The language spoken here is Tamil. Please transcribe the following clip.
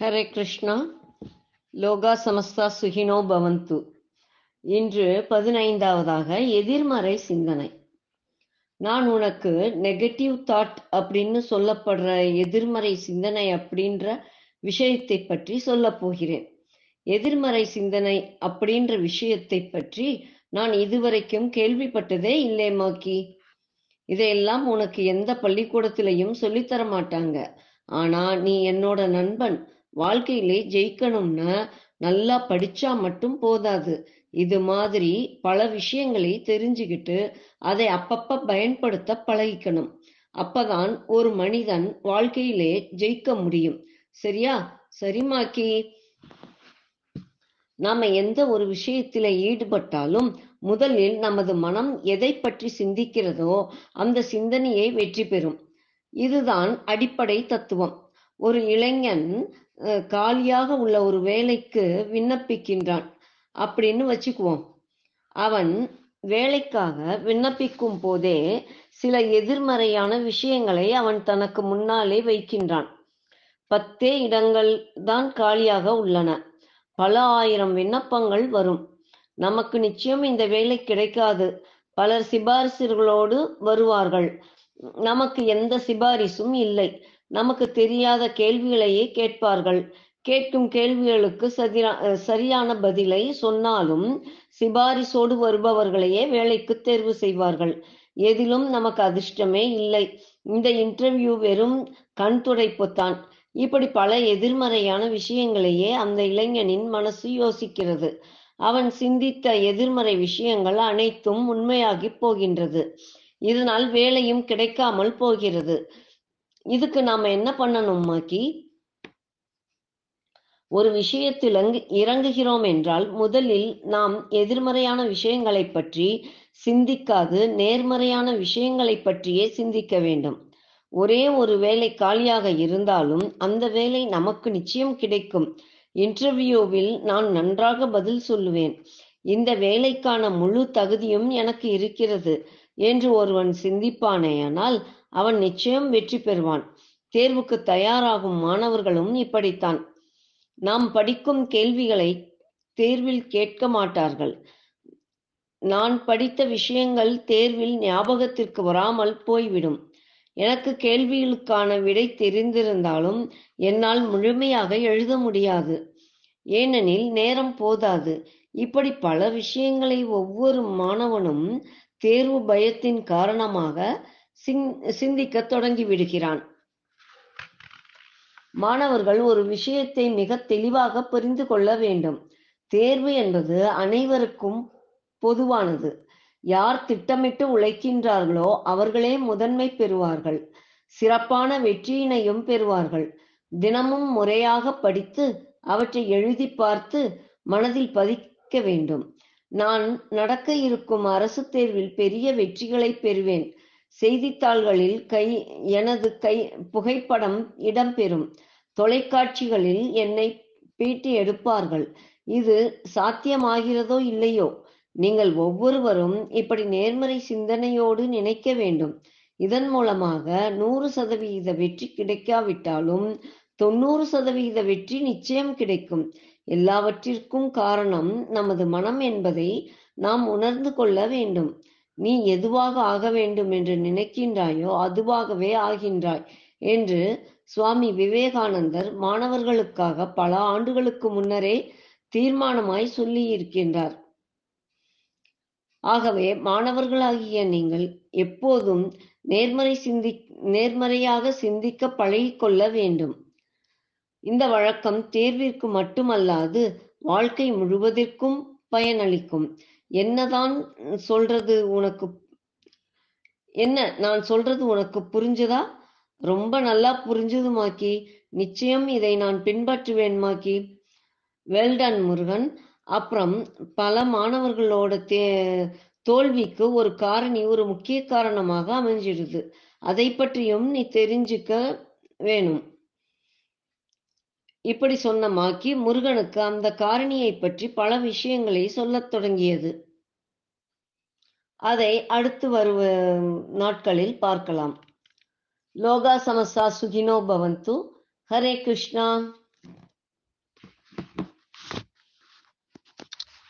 ஹரே கிருஷ்ணா. லோகா சமஸ்தா சுகினோ பவந்து. இன்று பதினைந்தாவதாக எதிர்மறை சிந்தனை. நான் உனக்கு நெகட்டிவ் தாட் அப்படின்னு சொல்லப்படுற எதிர்மறை சிந்தனை அப்படின்ற விஷயத்தை பற்றி சொல்ல போகிறேன். எதிர்மறை சிந்தனை அப்படின்ற விஷயத்தை பற்றி நான் இதுவரைக்கும் கேள்விப்பட்டதே இல்லை மாக்கி. இதையெல்லாம் உனக்கு எந்த பள்ளிக்கூடத்திலையும் சொல்லித்தர மாட்டாங்க. ஆனா நீ என்னோட நண்பன். வாழ்க்கையிலே ஜெயிக்கணும்னா நல்லா படிச்சா மட்டும் போதாது. இது மாதிரி பல விஷயங்களை தெரிஞ்சுக்கிட்டு அதை அப்பப்ப பயன்படுத்த பழகிக்கணும். அப்பதான் ஒரு மனிதன் வாழ்க்கையிலே ஜெயிக்க முடியும். சரியா? சரிமாக்கி நாம எந்த ஒரு விஷயத்தில ஈடுபட்டாலும் முதலில் நமது மனம் எதை பற்றி சிந்திக்கிறதோ அந்த சிந்தனையை வெற்றி பெறும். இதுதான் அடிப்படை தத்துவம். ஒரு இளைஞன் காலியாக உள்ள ஒரு வேலைக்கு விண்ணப்பிக்கின்றான். அப்படின்னு வச்சுக்குவோம். அவன் வேலைக்காக விண்ணப்பிக்கும் போதே சில எதிர்மறையான விஷயங்களை அவன் தனக்கு முன்னாலே வைக்கின்றான். பத்தே இடங்கள் தான் காலியாக உள்ளன. பல ஆயிரம் விண்ணப்பங்கள் வரும். நமக்கு நிச்சயம் இந்த வேலை கிடைக்காது. பலர் சிபாரிசுகளோடு வருவார்கள். நமக்கு எந்த சிபாரிசும் இல்லை. நமக்கு தெரியாத கேள்விகளையே கேட்பார்கள். கேட்கும் கேள்விகளுக்கு சரியான பதிலை சொன்னாலும் சிபாரிசோடு வருபவர்களையே வேலைக்கு தேர்வு செய்வார்கள். எதிலும் நமக்கு அதிர்ஷ்டமே இல்லை. இந்த இன்டர்வியூ வெறும் கண் துடைப்புத்தான். இப்படி பல எதிர்மறையான விஷயங்களையே அந்த இளைஞனின் மனசு யோசிக்கிறது. அவன் சிந்தித்த எதிர்மறை விஷயங்கள் அனைத்தும் உண்மையாகி போகின்றது. இதனால் வேலையும் கிடைக்காமல் போகிறது. இதுக்கு நாம என்ன பண்ணணும் மாக்கி? ஒரு விஷயத்தில் இறங்குகிறோம் என்றால் முதலில் நாம் எதிர்மறையான விஷயங்களை பற்றி சிந்திக்காது நேர்மறையான விஷயங்களை பற்றியே சிந்திக்க வேண்டும். ஒரே ஒரு வேலை காலியாக இருந்தாலும் அந்த வேலை நமக்கு நிச்சயம் கிடைக்கும். இன்டர்வியூவில் நான் நன்றாக பதில் சொல்லுவேன். இந்த வேலைக்கான முழு தகுதியும் எனக்கு இருக்கிறது என்று ஒருவன் சிந்திப்பானேயானால் அவன் நிச்சயம் வெற்றி பெறுவான். தேர்வுக்கு தயாராகும் மாணவர்களும் இப்படித்தான். நாம் படிக்கும் கேள்விகளை தேர்வில் கேட்க மாட்டார்கள். நான் படித்த விஷயங்கள் தேர்வில் ஞாபகத்திற்கு வராமல் போய்விடும். எனக்கு கேள்விகளுக்கான விடை தெரிந்திருந்தாலும் என்னால் முழுமையாக எழுத முடியாது. ஏனெனில் நேரம் போதாது. இப்படி பல விஷயங்களை ஒவ்வொரு மாணவனும் தேர்வு பயத்தின் காரணமாக சிந்திக்க தொடங்கி விடுகிறான். மாணவர்கள் ஒரு விஷயத்தை மிக தெளிவாக புரிந்து கொள்ள வேண்டும். தேர்வு என்பது அனைவருக்கும் பொதுவானது. யார் திட்டமிட்டு உழைக்கின்றார்களோ அவர்களே முதன்மை பெறுவார்கள். சிறப்பான வெற்றியினையும் பெறுவார்கள். தினமும் முறையாக படித்து அவற்றை எழுதி பார்த்து மனதில் பதிக்க வேண்டும். நான் நடக்க இருக்கும் அரசு தேர்வில் பெரிய வெற்றிகளை பெறுவேன். செய்தித்தாள்களில் கை எனது கை புகைப்படம் இடம்பெறும். தொலைக்காட்சிகளில் என்னை பேட்டி எடுப்பார்கள். இது சாத்தியமாகிறதோ இல்லையோ? நீங்கள் ஒவ்வொருவரும் இப்படி நேர்மறை சிந்தனையோடு நினைக்க வேண்டும். இதன் மூலமாக நூறு சதவிகித வெற்றி கிடைக்காவிட்டாலும் தொண்ணூறு சதவிகித வெற்றி நிச்சயம் கிடைக்கும். எல்லாவற்றிற்கும் காரணம் நமது மனம் என்பதை நாம் உணர்ந்து கொள்ள வேண்டும். நீ எதுவாக ஆக வேண்டும் என்று நினைக்கின்றாயோ அதுவாகவே ஆகின்றாய் என்று சுவாமி விவேகானந்தர் மாணவர்களுக்காக பல ஆண்டுகளுக்கு முன்னரே தீர்மானமாய் சொல்லி இருக்கின்றார் ஆகவே மாணவர்களாகிய நீங்கள் எப்போதும் நேர்மறை சிந்தி நேர்மறையாக சிந்திக்க பழகிக்கொள்ள வேண்டும். இந்த வழக்கம் தேர்விற்கு மட்டுமல்லாது வாழ்க்கை முழுவதற்கும் பயனளிக்கும். என்னதான் சொல்றது உனக்கு என்ன நான் சொல்றது உனக்கு புரிஞ்சுதா? ரொம்ப நல்லா புரிஞ்சதுமாக்கி நிச்சயம் இதை நான் பின்பற்றுவேன் மாக்கி. Well done Murugan. அப்புறம் பல மாணவர்களோட தே தோல்விக்கு ஒரு காரணி ஒரு முக்கிய காரணமாக அமைஞ்சிடுது. அதை பற்றியும் நீ தெரிஞ்சுக்க வேணும். இப்படி சொன்ன மாக்கி முருகனுக்கு அந்த காரணியை பற்றி பல விஷயங்களை சொல்லத் தொடங்கியது. அதை அடுத்து வருவ நாட்களில் பார்க்கலாம். லோகா சமஸ்தா சுகினோ பவந்து. ஹரே கிருஷ்ணா.